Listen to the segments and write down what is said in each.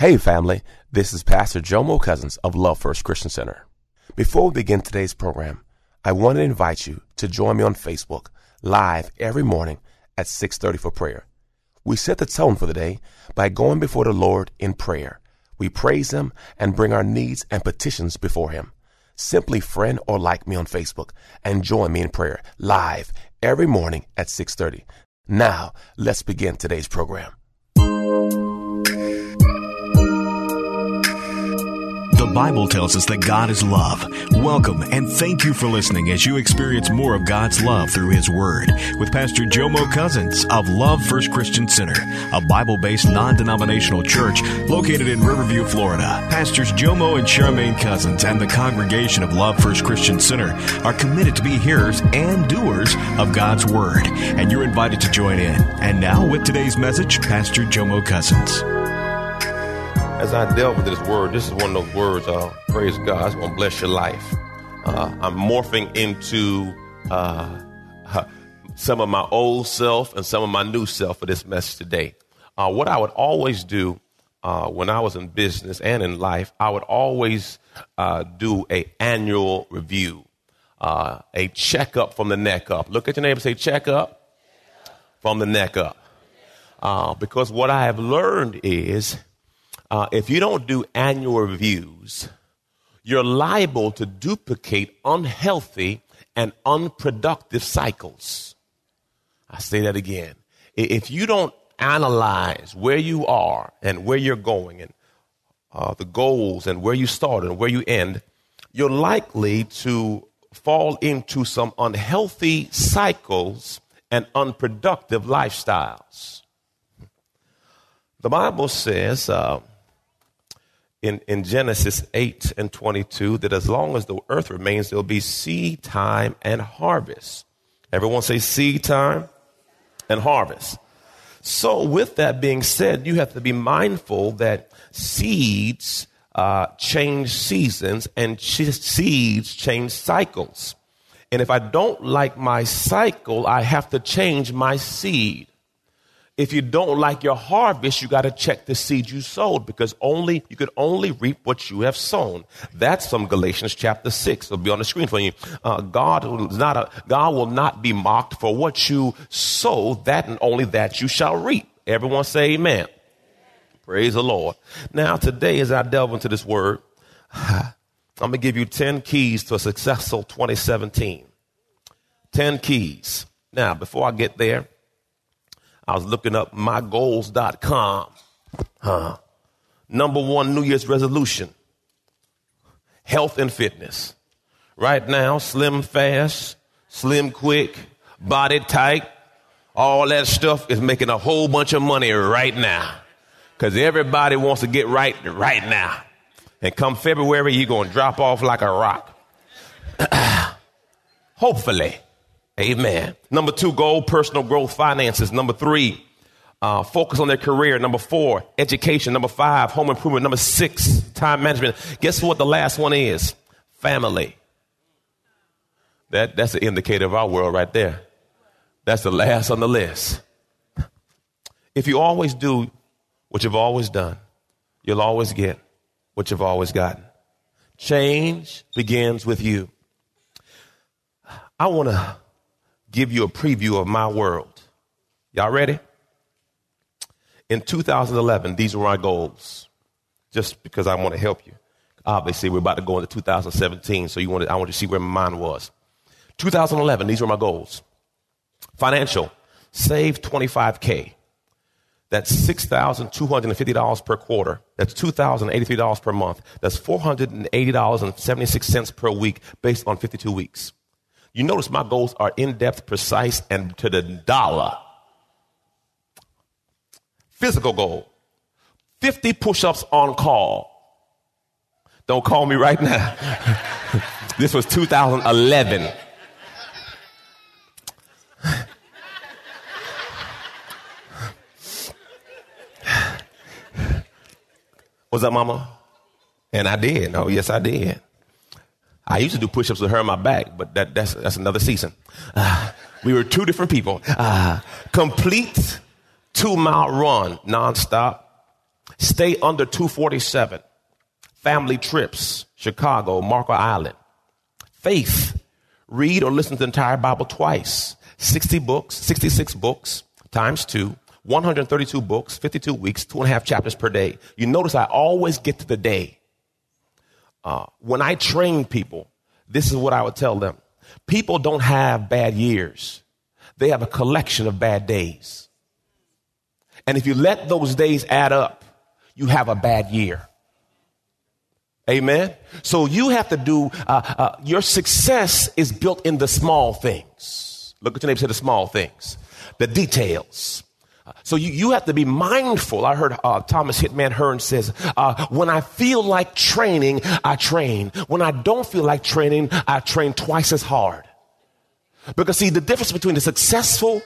Hey, family. This is Pastor Jomo Cousins of Love First Christian Center. Before we begin today's program, I want to invite you to join me on Facebook live every morning at 6:30 for prayer. We set the tone for the day by going before the Lord in prayer. We praise him and bring our needs and petitions before him. Simply friend or like me on Facebook and join me in prayer live every morning at 6:30. Now, let's begin today's program. Bible tells us that God is love. Welcome and thank you for listening as you experience more of God's love through His Word with Pastor Jomo Cousins of Love First Christian Center, a Bible based non denominational church located in Riverview, Florida. Pastors Jomo and Charmaine Cousins and the congregation of Love First Christian Center are committed to be hearers and doers of God's Word, and you're invited to join in. And now, with today's message, Pastor Jomo Cousins as I delve into this word, this is one of those words, uh, praise God, it's going to bless your life. Uh, I'm morphing into uh, some of my old self and some of my new self for this message today. Uh, what I would always do uh, when I was in business and in life, I would always uh, do a annual review, a checkup from the neck up. Look at your neighbor, and say checkup from the neck up. because what I have learned is uh, if you don't do annual reviews, you're liable to duplicate unhealthy and unproductive cycles. I say that again. If you don't analyze where you are and where you're going and uh, the goals and where you start and where you end, you're likely to fall into some unhealthy cycles and unproductive lifestyles. The Bible says, uh, in, in Genesis 8 and 22 that as long as the earth remains, there'll be seed time and harvest. Everyone say seed time and harvest. So, with that being said, you have to be mindful that seeds uh, change seasons and ch- seeds change cycles. And if I don't like my cycle, I have to change my seed if you don't like your harvest, you got to check the seed you sowed because only you could only reap what you have sown. That's from Galatians chapter six. It'll be on the screen for you. Uh, God is not a God will not be mocked for what you sow. That and only that you shall reap. Everyone say Amen. Praise the Lord. Now today, as I delve into this word, I'm gonna give you ten keys to a successful 2017. Ten keys. Now, before I get there. I was looking up mygoals.com. Huh. Number one New Year's resolution health and fitness. Right now, slim fast, slim quick, body tight, all that stuff is making a whole bunch of money right now. Because everybody wants to get right right now. And come February, you're going to drop off like a rock. Hopefully. Amen. Number two, goal, personal growth, finances. Number three, uh, focus on their career. Number four, education. Number five, home improvement. Number six, time management. Guess what the last one is? Family. That, that's the indicator of our world right there. That's the last on the list. If you always do what you've always done, you'll always get what you've always gotten. Change begins with you. I want to give you a preview of my world. Y'all ready? In 2011, these were my goals, just because I want to help you. Obviously, we're about to go into 2017, so you want to, I want you to see where my mind was. 2011, these were my goals. Financial, save 25K. That's $6,250 per quarter. That's $2,083 per month. That's $480.76 per week based on 52 weeks. You notice my goals are in depth, precise, and to the dollar. Physical goal 50 push ups on call. Don't call me right now. this was 2011. What's up, mama? And I did. Oh, yes, I did. I used to do push ups with her on my back, but that, that's, that's another season. Uh, we were two different people. Uh, complete two mile run nonstop. Stay under 247. Family trips, Chicago, Marco Island. Faith. Read or listen to the entire Bible twice. 60 books, 66 books times two. 132 books, 52 weeks, two and a half chapters per day. You notice I always get to the day. Uh, when I train people, this is what I would tell them. People don't have bad years. They have a collection of bad days. And if you let those days add up, you have a bad year. Amen. So you have to do, uh, uh, your success is built in the small things. Look at your name, say the small things, the details. So you, you have to be mindful. I heard uh, Thomas Hitman Hearn says, uh, when I feel like training, I train. When I don't feel like training, I train twice as hard. Because see, the difference between the successful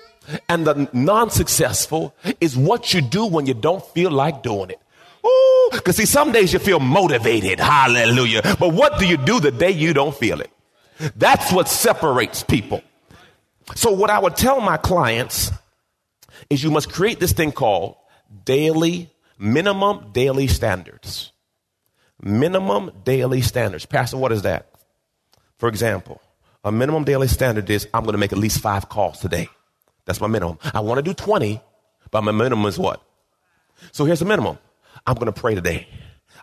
and the non-successful is what you do when you don't feel like doing it. Ooh, because see, some days you feel motivated. Hallelujah. But what do you do the day you don't feel it? That's what separates people. So what I would tell my clients is you must create this thing called daily, minimum daily standards. Minimum daily standards. Pastor, what is that? For example, a minimum daily standard is I'm going to make at least five calls today. That's my minimum. I want to do 20, but my minimum is what? So here's the minimum. I'm going to pray today.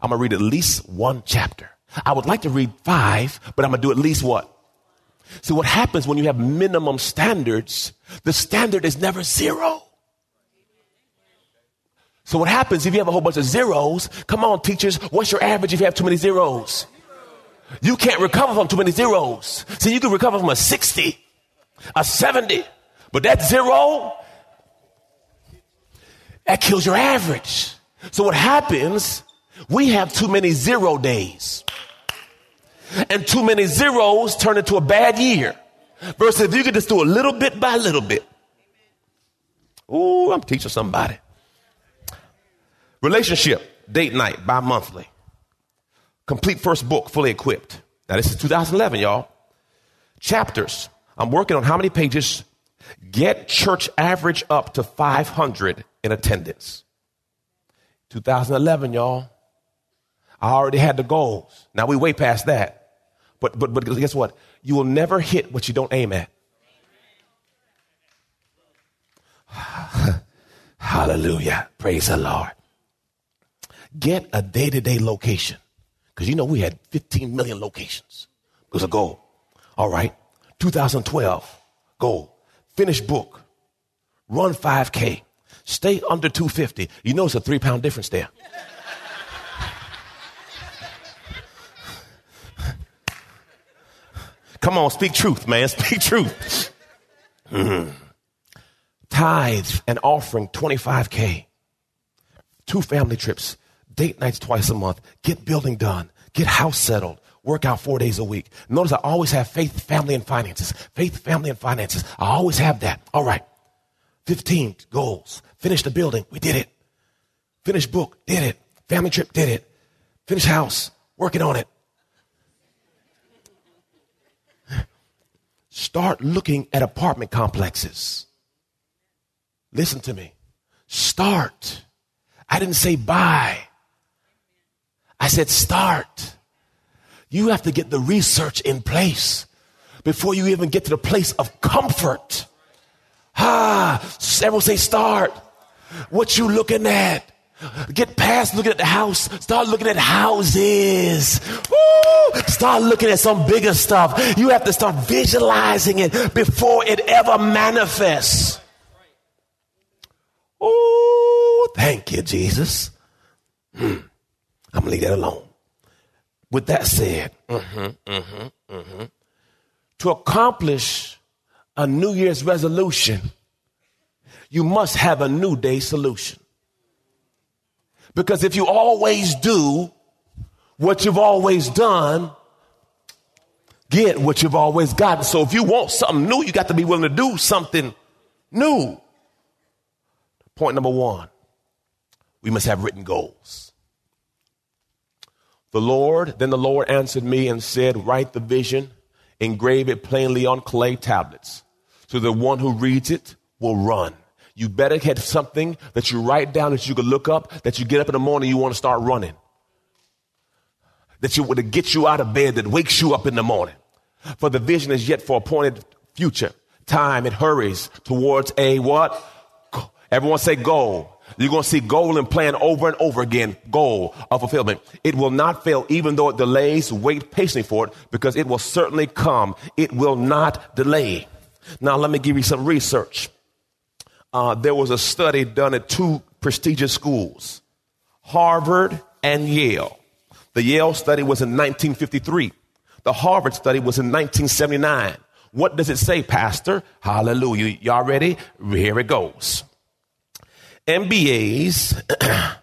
I'm going to read at least one chapter. I would like to read five, but I'm going to do at least what? See, what happens when you have minimum standards, the standard is never zero. So what happens if you have a whole bunch of zeros? Come on, teachers, what's your average if you have too many zeros? You can't recover from too many zeros. See, you can recover from a 60, a 70, but that zero, that kills your average. So what happens, we have too many zero days. And too many zeros turn into a bad year. Versus if you could just do a little bit by little bit. Ooh, I'm teaching somebody. Relationship, date night, bi monthly. Complete first book, fully equipped. Now, this is 2011, y'all. Chapters. I'm working on how many pages? Get church average up to 500 in attendance. 2011, y'all. I already had the goals. Now we way past that. But, but, but guess what? You will never hit what you don't aim at. Hallelujah. Praise the Lord. Get a day to day location. Because you know we had 15 million locations. It was a goal. All right. 2012, goal. Finish book. Run 5K. Stay under 250. You know it's a three pound difference there. Come on, speak truth, man. Speak truth. Mm-hmm. Tithes and offering 25K. Two family trips date nights twice a month, get building done, get house settled, work out four days a week. Notice I always have faith, family, and finances. Faith, family, and finances. I always have that. All right. 15 goals. Finish the building. We did it. Finish book. Did it. Family trip. Did it. Finish house. Working on it. Start looking at apartment complexes. Listen to me. Start. I didn't say buy. I said, start. You have to get the research in place before you even get to the place of comfort. Ah, several say start. What you looking at? Get past looking at the house. Start looking at houses. Woo! Start looking at some bigger stuff. You have to start visualizing it before it ever manifests. Oh, thank you, Jesus. Hmm. I'm to leave that alone. With that said, mm-hmm, mm-hmm, mm-hmm, to accomplish a New Year's resolution, you must have a new day solution. Because if you always do what you've always done, get what you've always gotten. So if you want something new, you got to be willing to do something new. Point number one we must have written goals. The Lord, then the Lord answered me and said, Write the vision, engrave it plainly on clay tablets, so the one who reads it will run. You better have something that you write down that you can look up, that you get up in the morning, you want to start running. That you would get you out of bed, that wakes you up in the morning. For the vision is yet for appointed future. Time, it hurries towards a what? Everyone say goal. You're going to see goal and plan over and over again. Goal of fulfillment. It will not fail, even though it delays. Wait patiently for it because it will certainly come. It will not delay. Now, let me give you some research. Uh, there was a study done at two prestigious schools, Harvard and Yale. The Yale study was in 1953. The Harvard study was in 1979. What does it say, Pastor? Hallelujah. Y'all ready? Here it goes. MBAs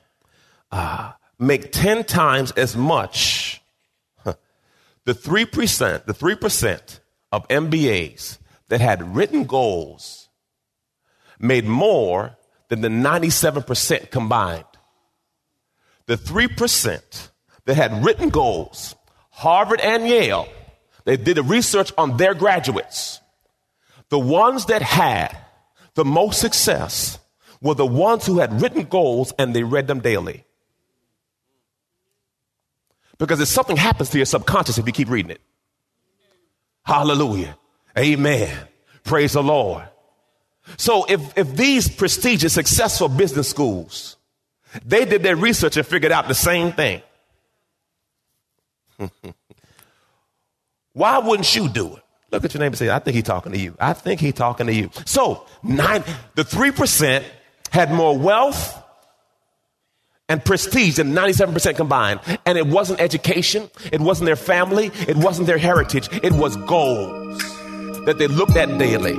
uh, make 10 times as much. The 3%, the 3% of MBAs that had written goals made more than the 97% combined. The 3% that had written goals Harvard and Yale, they did a research on their graduates. The ones that had the most success were the ones who had written goals and they read them daily. Because if something happens to your subconscious if you keep reading it. Hallelujah. Amen. Praise the Lord. So if, if these prestigious, successful business schools, they did their research and figured out the same thing. Why wouldn't you do it? Look at your neighbor and say, I think he's talking to you. I think he's talking to you. So nine, the 3% had more wealth and prestige than 97% combined. And it wasn't education. It wasn't their family. It wasn't their heritage. It was goals that they looked at daily.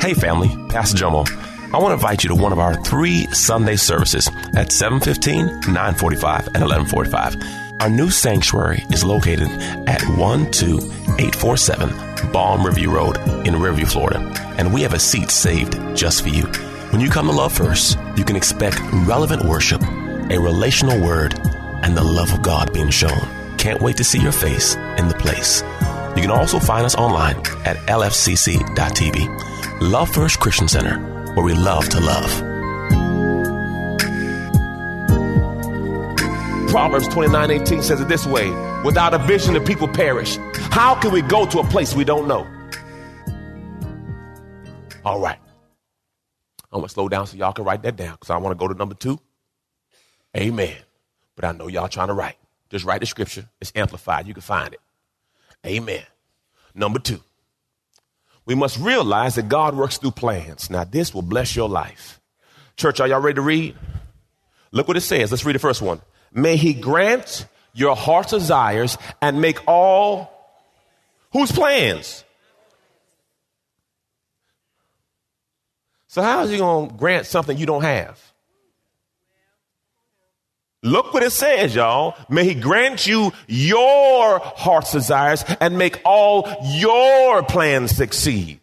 Hey family, Pastor Jomo. I want to invite you to one of our three Sunday services at 7:15, 9:45, and 11:45. Our new sanctuary is located at 12847 Balm Riverview Road in Riverview, Florida, and we have a seat saved just for you. When you come to Love First, you can expect relevant worship, a relational word, and the love of God being shown. Can't wait to see your face in the place. You can also find us online at lfcc.tv. Love First Christian Center, where we love to love. Proverbs 29 18 says it this way Without a vision, the people perish. How can we go to a place we don't know? All right. I'm going to slow down so y'all can write that down because I want to go to number two. Amen. But I know y'all trying to write. Just write the scripture. It's amplified. You can find it. Amen. Number two. We must realize that God works through plans. Now, this will bless your life. Church, are y'all ready to read? Look what it says. Let's read the first one. May he grant your heart's desires and make all whose plans? So how is he going to grant something you don't have? Look what it says, y'all. May he grant you your heart's desires and make all your plans succeed.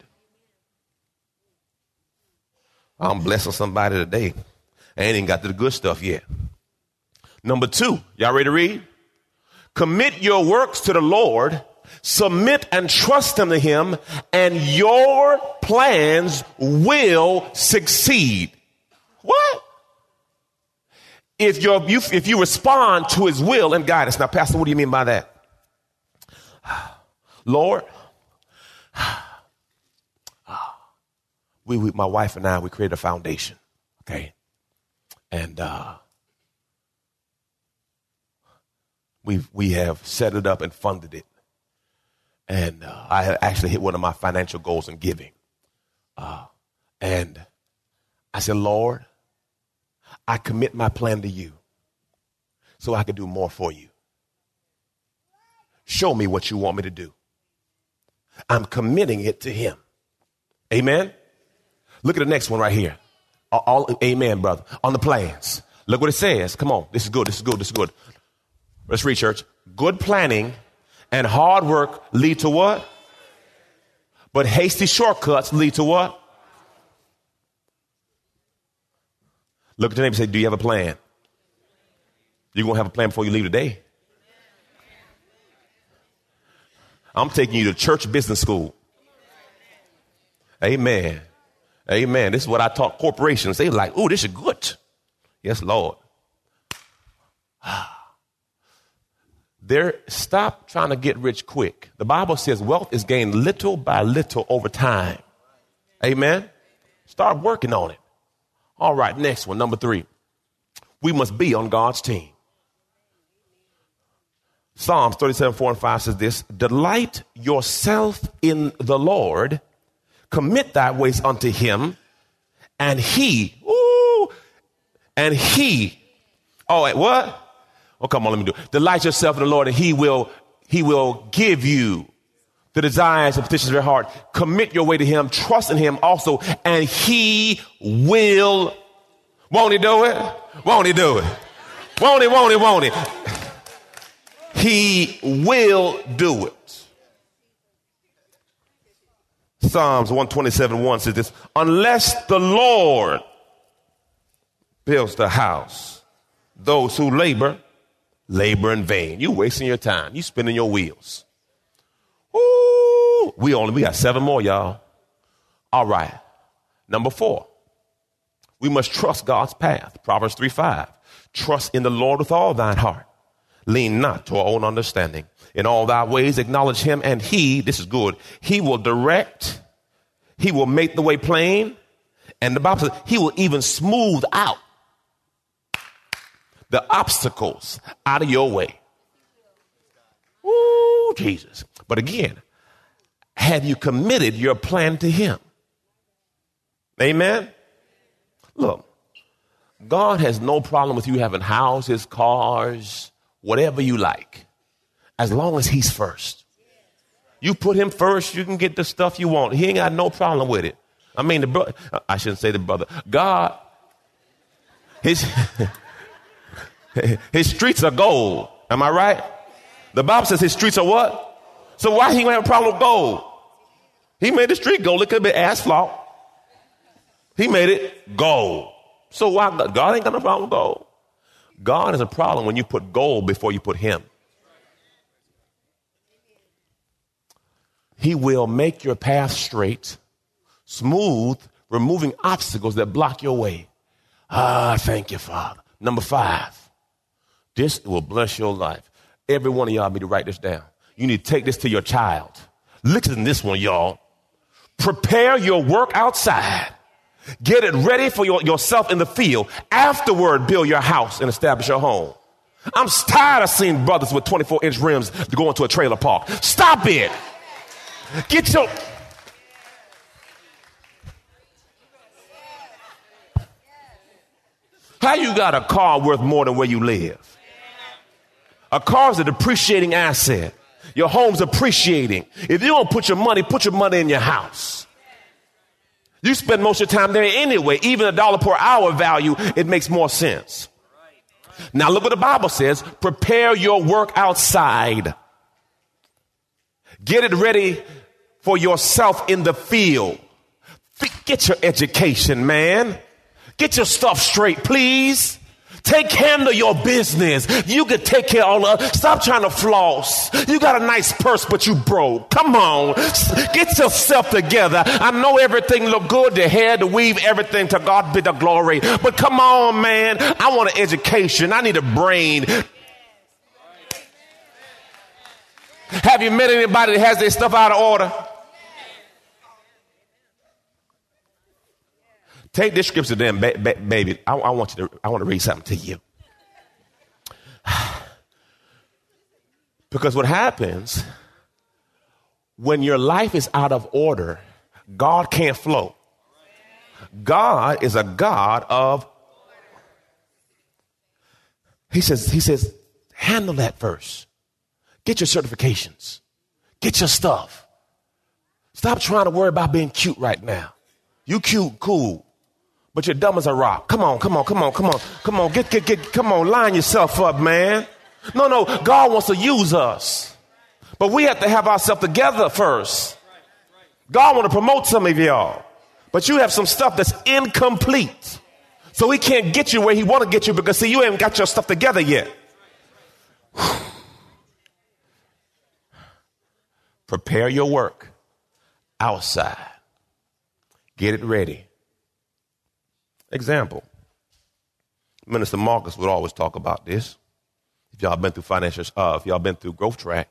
I'm blessing somebody today. I ain't even got to the good stuff yet. Number two, y'all ready to read? Commit your works to the Lord, submit and trust unto Him, and your plans will succeed. What? If, you if you respond to His will and guidance. Now, Pastor, what do you mean by that? Lord, we, we, my wife and I, we created a foundation, okay? And uh, we we have set it up and funded it. And uh, I actually hit one of my financial goals in giving. Uh, and I said, Lord, I commit my plan to you so I can do more for you. Show me what you want me to do. I'm committing it to Him. Amen. Look at the next one right here. All, amen, brother. On the plans. Look what it says. Come on. This is good. This is good. This is good. Let's read, church. Good planning and hard work lead to what? But hasty shortcuts lead to what? Look at your neighbor and say, Do you have a plan? You're going to have a plan before you leave today. I'm taking you to church business school. Amen. Amen. This is what I taught corporations. They like, oh, this is good. Yes, Lord. Ah. There, stop trying to get rich quick. The Bible says wealth is gained little by little over time. Amen. Start working on it. All right, next one, number three. We must be on God's team. Psalms 37, 4 and 5 says this Delight yourself in the Lord, commit thy ways unto him, and he, ooh, and he, oh, wait, what? Oh, come on, let me do it. Delight yourself in the Lord, and he will, he will give you the desires and petitions of your heart. Commit your way to him, trust in him also, and he will, won't he do it? Won't he do it? Won't he, won't he, won't he? He will do it. Psalms 127 1 says this Unless the Lord builds the house, those who labor, labor in vain. You wasting your time. You spinning your wheels. Ooh, we only we got seven more, y'all. All right. Number four. We must trust God's path. Proverbs 3 5. Trust in the Lord with all thine heart Lean not to our own understanding. In all thy ways acknowledge him, and he, this is good, he will direct, he will make the way plain, and the Bible says he will even smooth out the obstacles out of your way. Ooh, Jesus. But again, have you committed your plan to him? Amen? Look, God has no problem with you having houses, cars, whatever you like, as long as he's first. You put him first, you can get the stuff you want. He ain't got no problem with it. I mean, the brother, I shouldn't say the brother. God, his, his streets are gold. Am I right? The Bible says his streets are what? So why he gonna have a problem with gold? He made the street gold. It could be asphalt. He made it gold. So why God ain't got no problem with gold? God is a problem when you put gold before you put Him. He will make your path straight, smooth, removing obstacles that block your way. Ah, thank you, Father. Number five, this will bless your life. Every one of y'all need to write this down. You need to take this to your child. Listen to this one, y'all. Prepare your work outside Get it ready for your, yourself in the field. Afterward, build your house and establish your home. I'm tired of seeing brothers with 24 inch rims going to a trailer park. Stop it. Get your. How you got a car worth more than where you live? A car is a depreciating asset. Your home's appreciating. If you don't put your money, put your money in your house. You spend most of your time there anyway. Even a dollar per hour value, it makes more sense. Now look what the Bible says. Prepare your work outside. Get it ready for yourself in the field. Get your education, man. Get your stuff straight, please. Take handle your business. You could take care of all of Stop trying to floss. You got a nice purse, but you broke. Come on. Get yourself together. I know everything look good, the hair, the weave, everything to God be the glory. But come on, man. I want an education. I need a brain. Have you met anybody that has their stuff out of order? Take this scripture then, ba- ba- baby. I, I, want you to, I want to read something to you. because what happens when your life is out of order, God can't flow. God is a God of He says, He says, handle that first. Get your certifications. Get your stuff. Stop trying to worry about being cute right now. You cute, cool. But you're dumb as a rock. Come on, come on, come on, come on, come on, get, get, get, come on, line yourself up, man. No, no, God wants to use us, but we have to have ourselves together first. God want to promote some of y'all, but you have some stuff that's incomplete. So he can't get you where he want to get you because see, you ain't got your stuff together yet. Prepare your work outside. Get it ready. Example. Minister Marcus would always talk about this. If y'all been through financial, uh, if y'all been through growth track,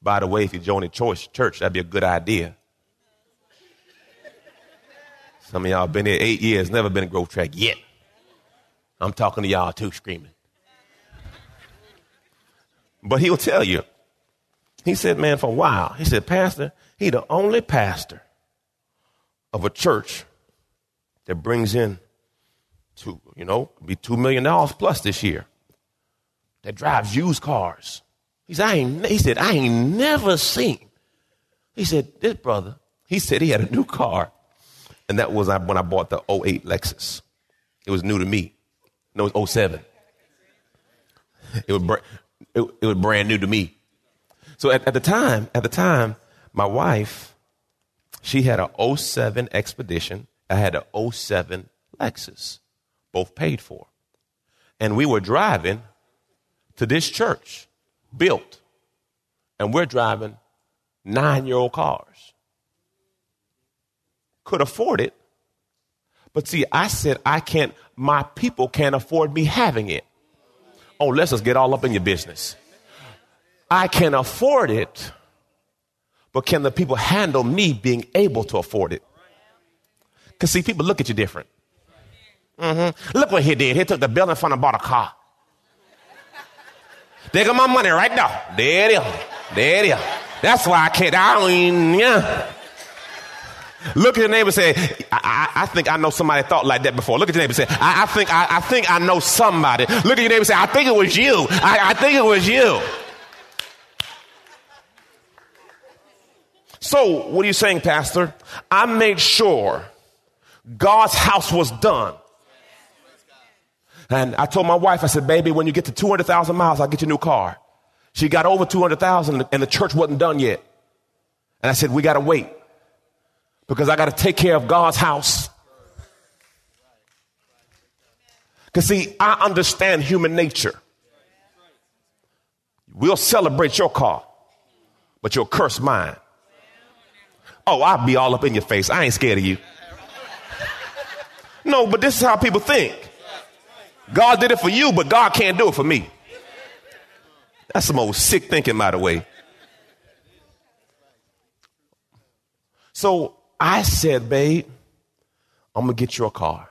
by the way, if you join a choice church, that'd be a good idea. Some of y'all been here eight years, never been in growth track yet. I'm talking to y'all too, screaming. But he'll tell you. He said, man, for a while, he said, Pastor, he the only pastor of a church that brings in two, you know, be two million dollars plus this year. That drives used cars. He said, I ain't, he said, I ain't never seen. He said, this brother, he said he had a new car. And that was when I bought the 08 Lexus. It was new to me. No, it was 07. It was, it, was brand new to me. So at, at the time, at the time, my wife, she had a 07 Expedition. I had a 07 Lexus, both paid for. And we were driving to this church, built, and we're driving nine year old cars. Could afford it. But see, I said, I can't, my people can't afford me having it. Oh, let's just get all up in your business. I can afford it, but can the people handle me being able to afford it? Because, see, people look at you different. Mm-hmm. Look what he did. He took the bill in front and bought a car. They got my money right now. There it is. There it is. That's why I can't. I don't even, yeah. Look at your neighbor and say, I, I, I, think I know somebody thought like that before. Look at your neighbor and say, I, I think I, I, think I know somebody. Look at your neighbor and say, I think it was you. I, think it was you. So, what are you saying, Pastor? I made sure God's house was done. And I told my wife, I said, baby, when you get to 200,000 miles, I'll get you a new car. She got over 200,000 and the church wasn't done yet. And I said, we got to wait because I got to take care of God's house. Because, see, I understand human nature. We'll celebrate your car, but you'll curse mine. Oh, I'll be all up in your face. I ain't scared of you. No, but this is how people think. God did it for you, but God can't do it for me. That's the most sick thinking, by the way. So I said, babe, I'm gonna get you a car,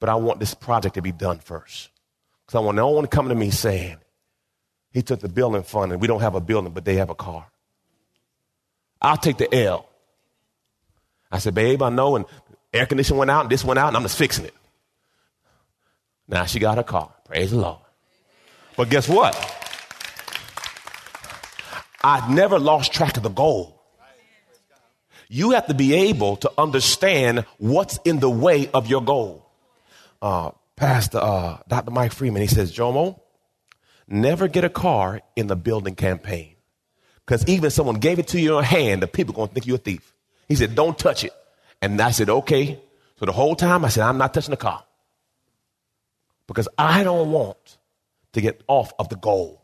but I want this project to be done first. Because I want no one to come to me saying, he took the building fund and we don't have a building, but they have a car. I'll take the L. I said, babe, I know, and air conditioning went out and this went out, and I'm just fixing it. Now she got her car. Praise the Lord. But guess what? I've never lost track of the goal. You have to be able to understand what's in the way of your goal. Uh, Pastor uh, Dr. Mike Freeman, he says, Jomo, never get a car in the building campaign. Because even if someone gave it to you in your hand, the people going to think you're a thief. He said, don't touch it. And I said, okay. So the whole time I said, I'm not touching the car because I don't want to get off of the goal.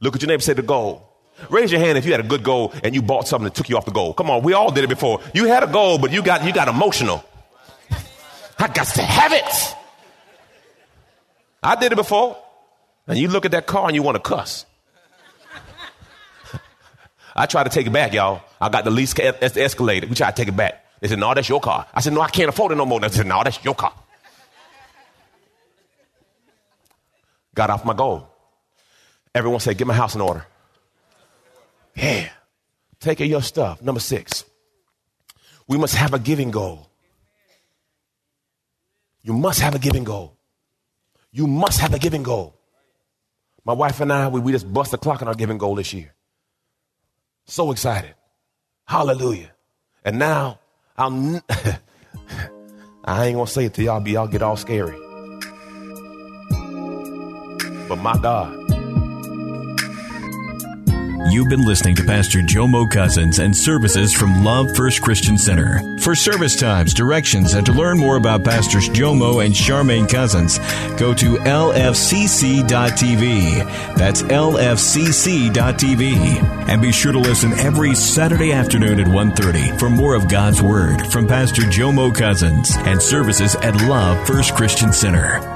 Look at your neighbor, say the goal. Raise your hand if you had a good goal and you bought something that took you off the goal. Come on, we all did it before. You had a goal, but you got you got emotional. I got to have it. I did it before. And you look at that car and you want to cuss. I tried to take it back, y'all. I got the lease escalated. We tried to take it back. They said, no, that's your car. I said, no, I can't afford it no more. They said, no, that's your car. Got off my goal. Everyone said, Get my house in order. Yeah. Take your stuff. Number six, we must have a giving goal. You must have a giving goal. You must have a giving goal. My wife and I, we, we just bust the clock on our giving goal this year. So excited. Hallelujah. And now n- I ain't gonna say it to y'all, but y'all get all scary. But my God. You've been listening to Pastor Jomo Cousins and services from Love First Christian Center. For service times, directions, and to learn more about Pastors Jomo and Charmaine Cousins, go to lfcc.tv. That's lfcc.tv. And be sure to listen every Saturday afternoon at 1.30 for more of God's Word from Pastor Jomo Cousins and services at Love First Christian Center.